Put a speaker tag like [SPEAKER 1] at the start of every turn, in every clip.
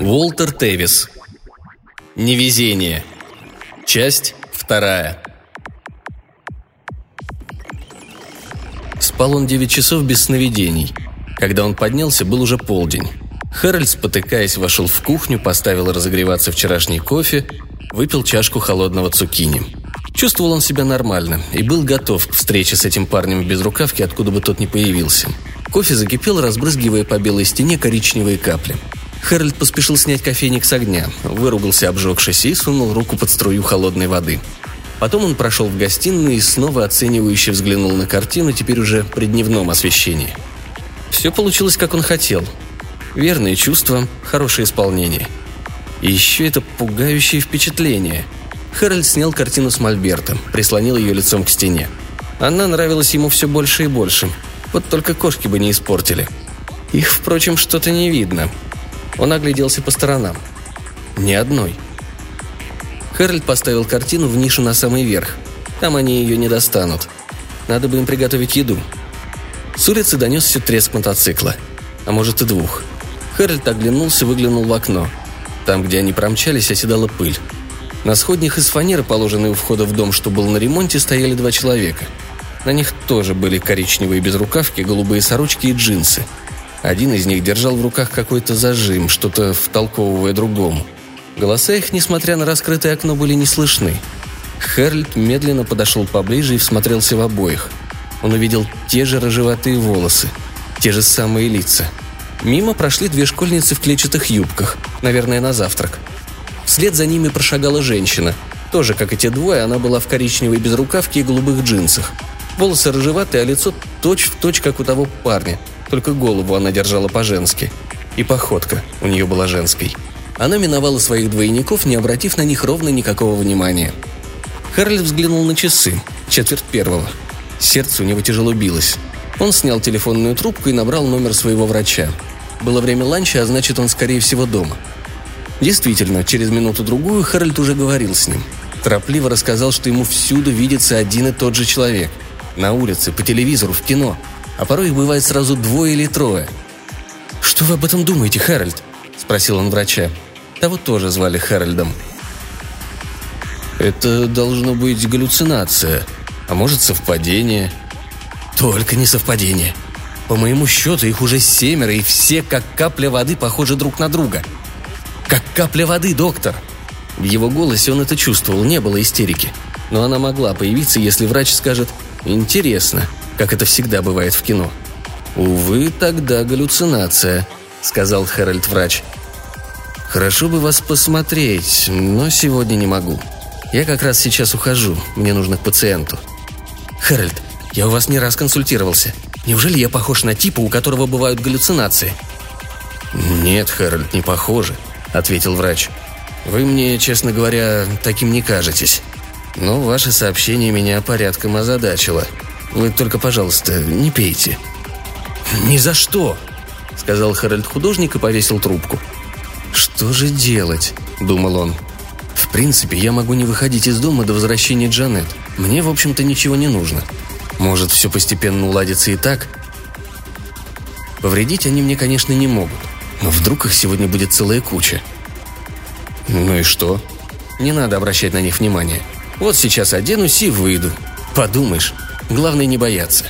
[SPEAKER 1] Уолтер Тевис Невезение Часть вторая Спал он 9 часов без сновидений. Когда он поднялся, был уже полдень. Хэральд, спотыкаясь, вошел в кухню, поставил разогреваться вчерашний кофе, выпил чашку холодного цукини. Чувствовал он себя нормально и был готов к встрече с этим парнем в безрукавке, откуда бы тот ни появился. Кофе закипел, разбрызгивая по белой стене коричневые капли. Хэральд поспешил снять кофейник с огня, выругался обжегшись и сунул руку под струю холодной воды. Потом он прошел в гостиную и снова оценивающе взглянул на картину, теперь уже при дневном освещении. Все получилось, как он хотел. Верные чувства, хорошее исполнение. И еще это пугающее впечатление. Хэральд снял картину с Мольбертом, прислонил ее лицом к стене. Она нравилась ему все больше и больше. Вот только кошки бы не испортили. Их, впрочем, что-то не видно – он огляделся по сторонам. Ни одной. Хэральд поставил картину в нишу на самый верх. Там они ее не достанут. Надо бы им приготовить еду. С улицы донесся треск мотоцикла. А может и двух. Хэральд оглянулся, выглянул в окно. Там, где они промчались, оседала пыль. На сходнях из фанеры, положенной у входа в дом, что был на ремонте, стояли два человека. На них тоже были коричневые безрукавки, голубые сорочки и джинсы – один из них держал в руках какой-то зажим, что-то втолковывая другому. Голоса их, несмотря на раскрытое окно, были не слышны. Херльд медленно подошел поближе и всмотрелся в обоих. Он увидел те же рыжеватые волосы, те же самые лица. Мимо прошли две школьницы в клетчатых юбках, наверное, на завтрак. Вслед за ними прошагала женщина. Тоже, как и те двое, она была в коричневой безрукавке и голубых джинсах. Волосы рыжеватые, а лицо точь-в-точь, точь, как у того парня – только голову она держала по-женски. И походка у нее была женской. Она миновала своих двойников, не обратив на них ровно никакого внимания. Харли взглянул на часы. Четверть первого. Сердце у него тяжело билось. Он снял телефонную трубку и набрал номер своего врача. Было время ланча, а значит, он, скорее всего, дома. Действительно, через минуту-другую Харальд уже говорил с ним. Торопливо рассказал, что ему всюду видится один и тот же человек. На улице, по телевизору, в кино – а порой их бывает сразу двое или трое. «Что вы об этом думаете, Хэральд?» – спросил он врача. Того тоже звали Хэральдом. «Это должно быть галлюцинация, а может совпадение». «Только не совпадение. По моему счету их уже семеро, и все как капля воды похожи друг на друга. Как капля воды, доктор!» В его голосе он это чувствовал, не было истерики. Но она могла появиться, если врач скажет «интересно», как это всегда бывает в кино. «Увы, тогда галлюцинация», — сказал Хэральд-врач. «Хорошо бы вас посмотреть, но сегодня не могу. Я как раз сейчас ухожу, мне нужно к пациенту». «Хэральд, я у вас не раз консультировался. Неужели я похож на типа, у которого бывают галлюцинации?» «Нет, Хэральд, не похоже», — ответил врач. «Вы мне, честно говоря, таким не кажетесь. Но ваше сообщение меня порядком озадачило. Вы только, пожалуйста, не пейте». «Ни за что!» — сказал Харальд художник и повесил трубку. «Что же делать?» — думал он. «В принципе, я могу не выходить из дома до возвращения Джанет. Мне, в общем-то, ничего не нужно. Может, все постепенно уладится и так?» Повредить они мне, конечно, не могут. Но вдруг их сегодня будет целая куча. Ну и что? Не надо обращать на них внимания. Вот сейчас оденусь и выйду. Подумаешь, Главное не бояться.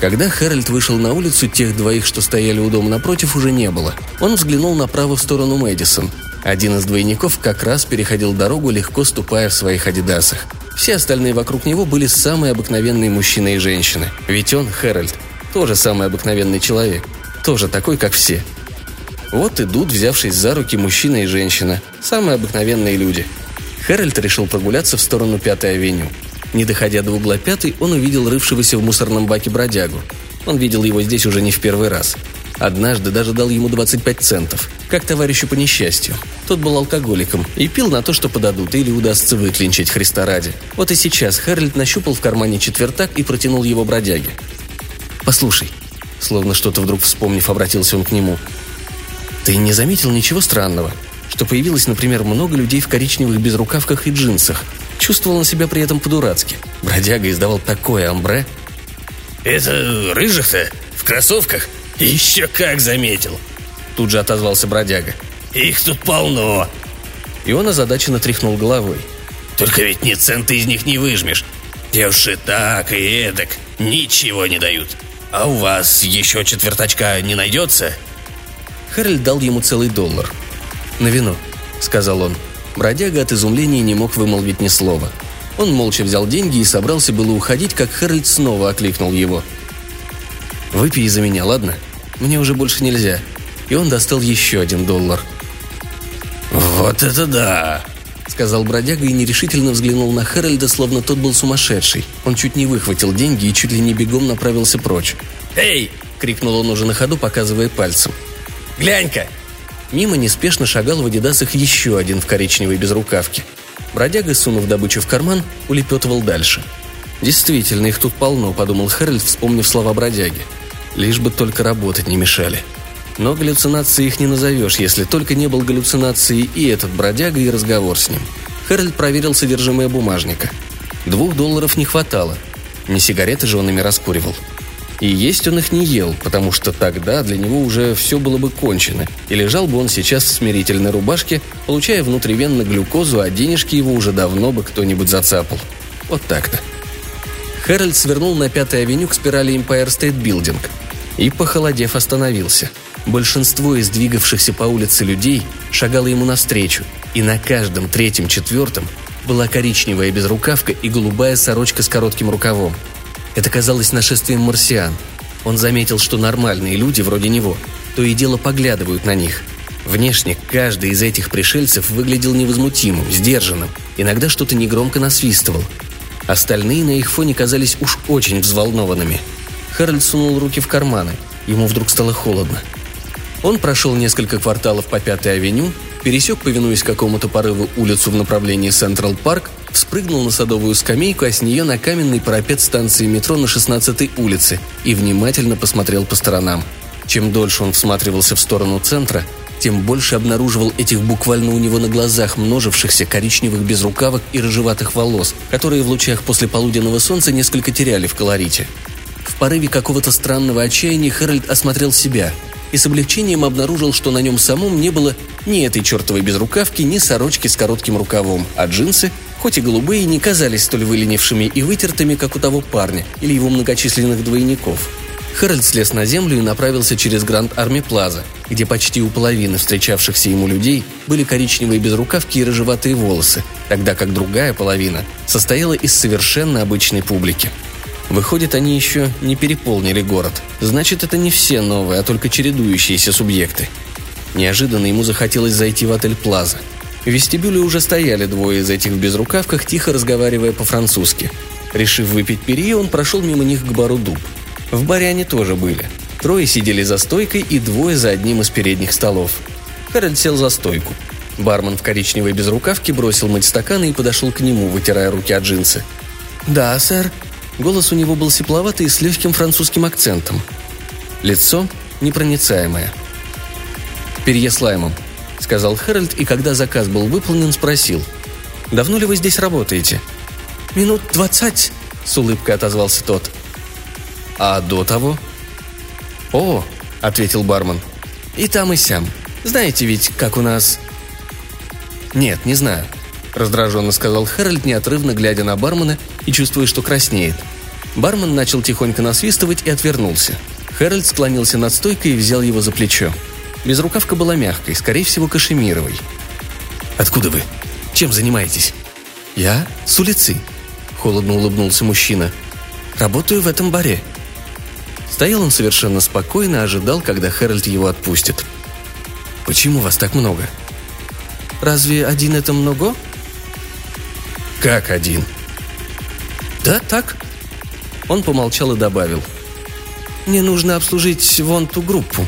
[SPEAKER 1] Когда Хэральд вышел на улицу, тех двоих, что стояли у дома напротив, уже не было. Он взглянул направо в сторону Мэдисон. Один из двойников как раз переходил дорогу, легко ступая в своих адидасах. Все остальные вокруг него были самые обыкновенные мужчины и женщины. Ведь он, Хэральд, тоже самый обыкновенный человек. Тоже такой, как все. Вот идут, взявшись за руки, мужчина и женщина. Самые обыкновенные люди. Хэральд решил прогуляться в сторону Пятой авеню. Не доходя до угла пятой, он увидел рывшегося в мусорном баке бродягу. Он видел его здесь уже не в первый раз. Однажды даже дал ему 25 центов, как товарищу по несчастью. Тот был алкоголиком и пил на то, что подадут или удастся выклинчить Христа ради. Вот и сейчас Хэральд нащупал в кармане четвертак и протянул его бродяге. «Послушай», словно что-то вдруг вспомнив, обратился он к нему. «Ты не заметил ничего странного? что появилось, например, много людей в коричневых безрукавках и джинсах. Чувствовал он себя при этом по-дурацки. Бродяга издавал такое амбре.
[SPEAKER 2] «Это рыжих-то? В кроссовках? Еще как заметил!»
[SPEAKER 1] Тут же отозвался бродяга.
[SPEAKER 2] «Их тут полно!»
[SPEAKER 1] И он озадаченно тряхнул головой.
[SPEAKER 2] «Только ведь ни цента из них не выжмешь. Девуши так и эдак ничего не дают. А у вас еще четверточка не найдется?»
[SPEAKER 1] Хэральд дал ему целый доллар. «На вино», — сказал он. Бродяга от изумления не мог вымолвить ни слова. Он молча взял деньги и собрался было уходить, как Хэральд снова окликнул его. «Выпей за меня, ладно? Мне уже больше нельзя». И он достал еще один доллар.
[SPEAKER 2] «Вот это да!»
[SPEAKER 1] — сказал бродяга и нерешительно взглянул на Хэральда, словно тот был сумасшедший. Он чуть не выхватил деньги и чуть ли не бегом направился прочь.
[SPEAKER 2] «Эй!»
[SPEAKER 1] — крикнул он уже на ходу, показывая пальцем.
[SPEAKER 2] «Глянь-ка!»
[SPEAKER 1] Мимо неспешно шагал в адидасах еще один в коричневой безрукавке. Бродяга, сунув добычу в карман, улепетывал дальше. «Действительно, их тут полно», — подумал Хэральд, вспомнив слова бродяги. «Лишь бы только работать не мешали». Но галлюцинации их не назовешь, если только не был галлюцинацией и этот бродяга, и разговор с ним. Хэральд проверил содержимое бумажника. Двух долларов не хватало. Не сигареты же он ими раскуривал. И есть он их не ел, потому что тогда для него уже все было бы кончено, и лежал бы он сейчас в смирительной рубашке, получая внутривенно глюкозу, а денежки его уже давно бы кто-нибудь зацапал. Вот так-то. Хэральд свернул на Пятой авеню к спирали Empire State Building и, похолодев, остановился. Большинство из двигавшихся по улице людей шагало ему навстречу, и на каждом третьем-четвертом была коричневая безрукавка и голубая сорочка с коротким рукавом – это казалось нашествием марсиан. Он заметил, что нормальные люди вроде него то и дело поглядывают на них. Внешне каждый из этих пришельцев выглядел невозмутимым, сдержанным, иногда что-то негромко насвистывал. Остальные на их фоне казались уж очень взволнованными. Харальд сунул руки в карманы. Ему вдруг стало холодно. Он прошел несколько кварталов по Пятой авеню, пересек, повинуясь какому-то порыву, улицу в направлении Централ Парк спрыгнул на садовую скамейку, а с нее на каменный парапет станции метро на 16-й улице и внимательно посмотрел по сторонам. Чем дольше он всматривался в сторону центра, тем больше обнаруживал этих буквально у него на глазах множившихся коричневых безрукавок и рыжеватых волос, которые в лучах после полуденного солнца несколько теряли в колорите. В порыве какого-то странного отчаяния Хэральд осмотрел себя и с облегчением обнаружил, что на нем самом не было ни этой чертовой безрукавки, ни сорочки с коротким рукавом, а джинсы хоть и голубые, не казались столь выленившими и вытертыми, как у того парня или его многочисленных двойников. Хэральд слез на землю и направился через Гранд Арми Плаза, где почти у половины встречавшихся ему людей были коричневые безрукавки и рыжеватые волосы, тогда как другая половина состояла из совершенно обычной публики. Выходит, они еще не переполнили город. Значит, это не все новые, а только чередующиеся субъекты. Неожиданно ему захотелось зайти в отель Плаза – в вестибюле уже стояли двое из этих в безрукавках, тихо разговаривая по-французски. Решив выпить перье, он прошел мимо них к бару «Дуб». В баре они тоже были. Трое сидели за стойкой и двое за одним из передних столов. Харальд сел за стойку. Бармен в коричневой безрукавке бросил мыть стаканы и подошел к нему, вытирая руки от джинсы. «Да, сэр». Голос у него был сепловатый и с легким французским акцентом. Лицо непроницаемое. «Перье с лаймом», — сказал Хэральд, и когда заказ был выполнен, спросил. «Давно ли вы здесь работаете?» «Минут двадцать», — с улыбкой отозвался тот. «А до того?» «О», — ответил бармен. «И там, и сям. Знаете ведь, как у нас...» «Нет, не знаю», — раздраженно сказал Хэральд, неотрывно глядя на бармена и чувствуя, что краснеет. Бармен начал тихонько насвистывать и отвернулся. Хэральд склонился над стойкой и взял его за плечо. Безрукавка была мягкой, скорее всего, кашемировой. «Откуда вы? Чем занимаетесь?» «Я с улицы», — холодно улыбнулся мужчина. «Работаю в этом баре». Стоял он совершенно спокойно, ожидал, когда Хэральд его отпустит. «Почему вас так много?» «Разве один это много?» «Как один?» «Да, так». Он помолчал и добавил. «Мне нужно обслужить вон ту группу»,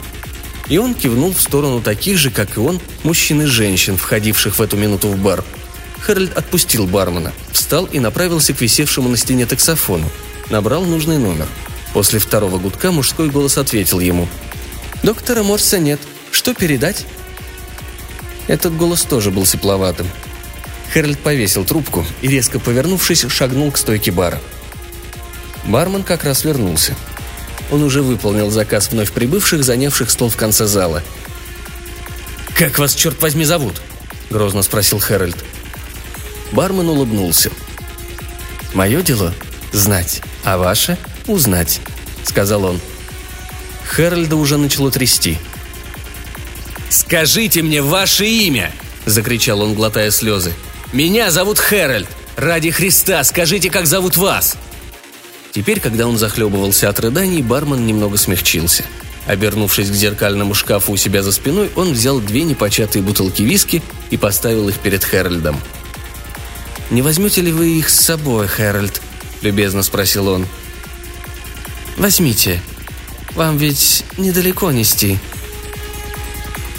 [SPEAKER 1] и он кивнул в сторону таких же, как и он, мужчин и женщин, входивших в эту минуту в бар. Хэральд отпустил бармена, встал и направился к висевшему на стене таксофону. Набрал нужный номер. После второго гудка мужской голос ответил ему. «Доктора Морса нет. Что передать?» Этот голос тоже был сепловатым. Хэральд повесил трубку и, резко повернувшись, шагнул к стойке бара. Бармен как раз вернулся. Он уже выполнил заказ вновь прибывших, занявших стол в конце зала.
[SPEAKER 2] «Как вас, черт возьми, зовут?»
[SPEAKER 1] – грозно спросил Хэральд. Бармен улыбнулся. «Мое дело – знать, а ваше – узнать», – сказал он. Хэральда уже начало трясти.
[SPEAKER 2] «Скажите мне ваше имя!» – закричал он, глотая слезы. «Меня зовут Хэральд! Ради Христа, скажите, как зовут вас!»
[SPEAKER 1] Теперь, когда он захлебывался от рыданий, бармен немного смягчился. Обернувшись к зеркальному шкафу у себя за спиной, он взял две непочатые бутылки виски и поставил их перед Хэральдом. «Не возьмете ли вы их с собой, Хэральд?» – любезно спросил он. «Возьмите. Вам ведь недалеко нести».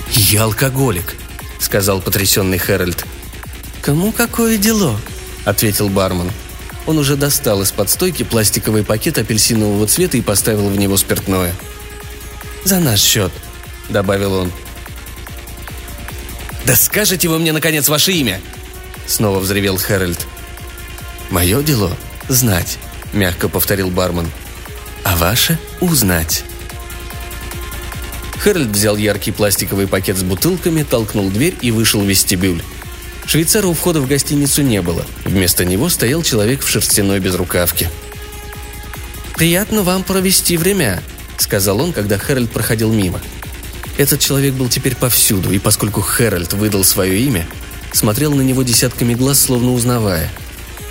[SPEAKER 2] «Я алкоголик», – сказал потрясенный Хэральд.
[SPEAKER 1] «Кому какое дело?» – ответил бармен. Он уже достал из-под стойки пластиковый пакет апельсинового цвета и поставил в него спиртное. «За наш счет», — добавил он.
[SPEAKER 2] «Да скажете вы мне, наконец, ваше имя!»
[SPEAKER 1] Снова взревел Хэральд. «Мое дело — знать», — мягко повторил бармен. «А ваше — узнать». Хэральд взял яркий пластиковый пакет с бутылками, толкнул дверь и вышел в вестибюль. Швейцара у входа в гостиницу не было. Вместо него стоял человек в шерстяной безрукавке. «Приятно вам провести время», — сказал он, когда Хэральд проходил мимо. Этот человек был теперь повсюду, и поскольку Хэральд выдал свое имя, смотрел на него десятками глаз, словно узнавая.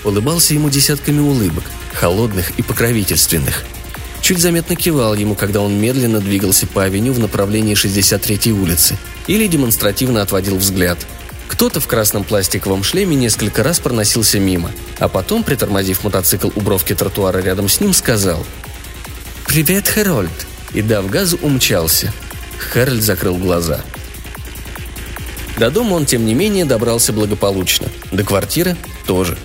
[SPEAKER 1] Улыбался ему десятками улыбок, холодных и покровительственных. Чуть заметно кивал ему, когда он медленно двигался по авеню в направлении 63-й улицы, или демонстративно отводил взгляд — кто-то в красном пластиковом шлеме несколько раз проносился мимо, а потом, притормозив мотоцикл у бровки тротуара рядом с ним, сказал «Привет, Хэрольд!» и, дав газу, умчался. Хэрольд закрыл глаза. До дома он, тем не менее, добрался благополучно. До квартиры тоже.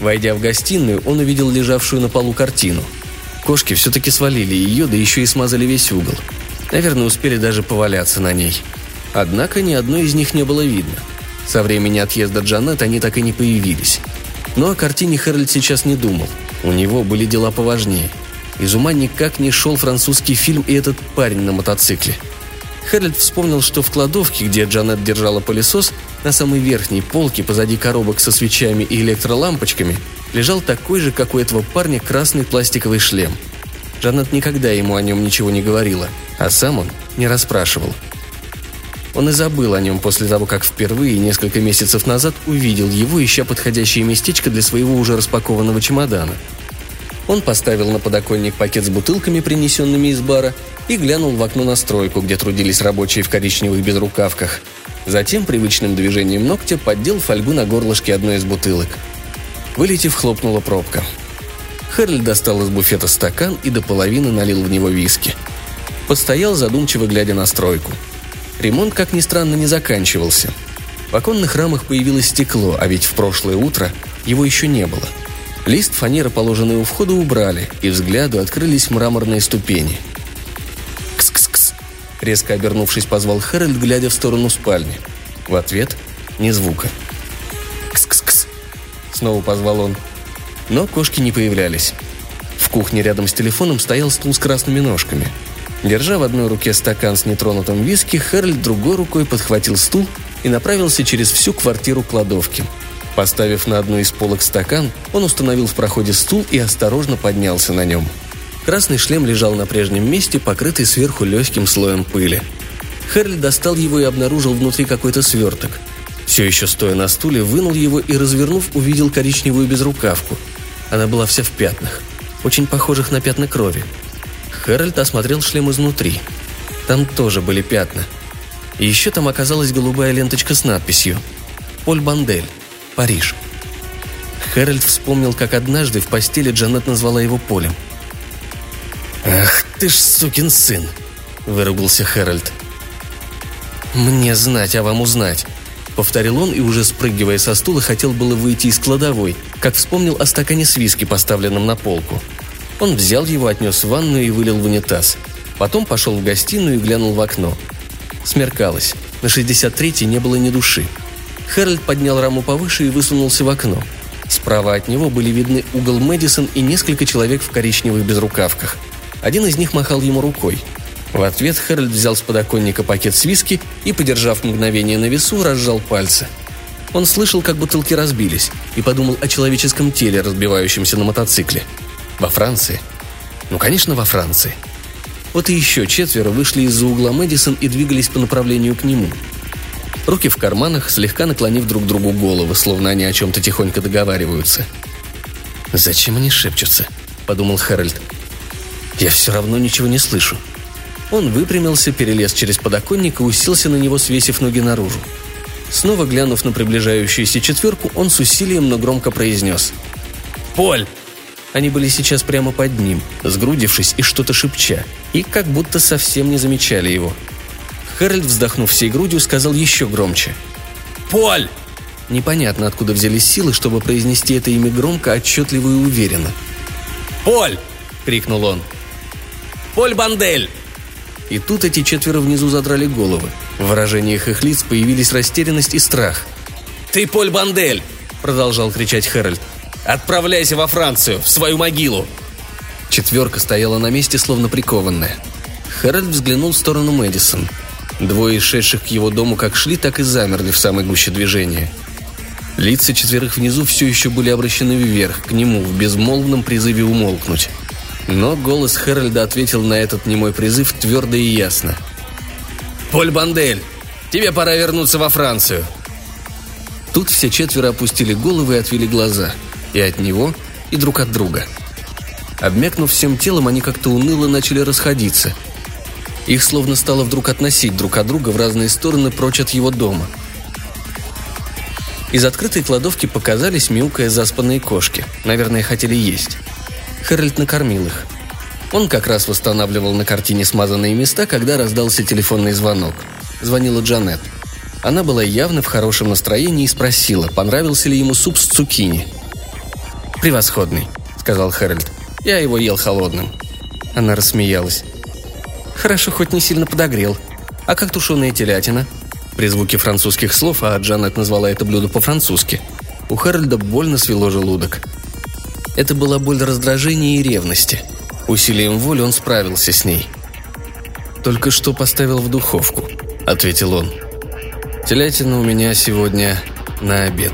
[SPEAKER 1] Войдя в гостиную, он увидел лежавшую на полу картину. Кошки все-таки свалили ее, да еще и смазали весь угол. Наверное, успели даже поваляться на ней. Однако ни одной из них не было видно – со времени отъезда Джанет они так и не появились. Но о картине Хэральд сейчас не думал. У него были дела поважнее. Из ума никак не шел французский фильм и этот парень на мотоцикле. Хэральд вспомнил, что в кладовке, где Джанет держала пылесос, на самой верхней полке позади коробок со свечами и электролампочками лежал такой же, как у этого парня, красный пластиковый шлем. Джанет никогда ему о нем ничего не говорила, а сам он не расспрашивал – он и забыл о нем после того, как впервые несколько месяцев назад увидел его, ища подходящее местечко для своего уже распакованного чемодана. Он поставил на подоконник пакет с бутылками, принесенными из бара, и глянул в окно на стройку, где трудились рабочие в коричневых безрукавках. Затем привычным движением ногтя поддел фольгу на горлышке одной из бутылок. Вылетев, хлопнула пробка. Херль достал из буфета стакан и до половины налил в него виски. Постоял, задумчиво глядя на стройку – Ремонт, как ни странно, не заканчивался. В оконных рамах появилось стекло, а ведь в прошлое утро его еще не было. Лист фанеры, положенный у входа, убрали, и взгляду открылись мраморные ступени. «Кс-кс-кс!» Резко обернувшись, позвал Хэральд, глядя в сторону спальни. В ответ – ни звука. «Кс-кс-кс!» Снова позвал он. Но кошки не появлялись. В кухне рядом с телефоном стоял стул с красными ножками – Держа в одной руке стакан с нетронутым виски, Хэральд другой рукой подхватил стул и направился через всю квартиру кладовки. Поставив на одну из полок стакан, он установил в проходе стул и осторожно поднялся на нем. Красный шлем лежал на прежнем месте, покрытый сверху легким слоем пыли. Хэральд достал его и обнаружил внутри какой-то сверток. Все еще стоя на стуле, вынул его и, развернув, увидел коричневую безрукавку. Она была вся в пятнах, очень похожих на пятна крови – Хэральд осмотрел шлем изнутри. Там тоже были пятна. И еще там оказалась голубая ленточка с надписью «Поль Бандель, Париж». Хэральд вспомнил, как однажды в постели Джанет назвала его Полем. «Ах ты ж сукин сын!» – выругался Хэральд. «Мне знать, а вам узнать», – повторил он и, уже спрыгивая со стула, хотел было выйти из кладовой, как вспомнил о стакане с виски, поставленном на полку – он взял его, отнес в ванную и вылил в унитаз. Потом пошел в гостиную и глянул в окно. Смеркалось. На 63-й не было ни души. Хэральд поднял раму повыше и высунулся в окно. Справа от него были видны угол Мэдисон и несколько человек в коричневых безрукавках. Один из них махал ему рукой. В ответ Хэральд взял с подоконника пакет с виски и, подержав мгновение на весу, разжал пальцы. Он слышал, как бутылки разбились, и подумал о человеческом теле, разбивающемся на мотоцикле. Во Франции? Ну, конечно, во Франции. Вот и еще четверо вышли из-за угла Мэдисон и двигались по направлению к нему. Руки в карманах, слегка наклонив друг другу головы, словно они о чем-то тихонько договариваются. «Зачем они шепчутся?» – подумал Хэральд. «Я все равно ничего не слышу». Он выпрямился, перелез через подоконник и уселся на него, свесив ноги наружу. Снова глянув на приближающуюся четверку, он с усилием, но громко произнес.
[SPEAKER 2] «Поль!»
[SPEAKER 1] Они были сейчас прямо под ним, сгрудившись и что-то шепча, и как будто совсем не замечали его. Хэральд, вздохнув всей грудью, сказал еще громче.
[SPEAKER 2] «Поль!»
[SPEAKER 1] Непонятно, откуда взялись силы, чтобы произнести это имя громко, отчетливо и уверенно.
[SPEAKER 2] «Поль!»
[SPEAKER 1] — крикнул он.
[SPEAKER 2] «Поль Бандель!»
[SPEAKER 1] И тут эти четверо внизу задрали головы. В выражениях их лиц появились растерянность и страх.
[SPEAKER 2] «Ты Поль Бандель!» — продолжал кричать Хэральд. Отправляйся во Францию, в свою могилу!»
[SPEAKER 1] Четверка стояла на месте, словно прикованная. Хэральд взглянул в сторону Мэдисон. Двое шедших к его дому как шли, так и замерли в самой гуще движения. Лица четверых внизу все еще были обращены вверх, к нему, в безмолвном призыве умолкнуть. Но голос Хэральда ответил на этот немой призыв твердо и ясно.
[SPEAKER 2] «Поль Бандель, тебе пора вернуться во Францию!»
[SPEAKER 1] Тут все четверо опустили головы и отвели глаза – и от него, и друг от друга. Обмякнув всем телом, они как-то уныло начали расходиться. Их словно стало вдруг относить друг от друга в разные стороны прочь от его дома. Из открытой кладовки показались мяукая заспанные кошки. Наверное, хотели есть. Хэральд накормил их. Он как раз восстанавливал на картине смазанные места, когда раздался телефонный звонок. Звонила Джанет. Она была явно в хорошем настроении и спросила, понравился ли ему суп с цукини – «Превосходный», — сказал Хэральд. «Я его ел холодным». Она рассмеялась. «Хорошо, хоть не сильно подогрел. А как тушеная телятина?» При звуке французских слов, а Джанет назвала это блюдо по-французски, у Хэральда больно свело желудок. Это была боль раздражения и ревности. Усилием воли он справился с ней. «Только что поставил в духовку», — ответил он. «Телятина у меня сегодня на обед».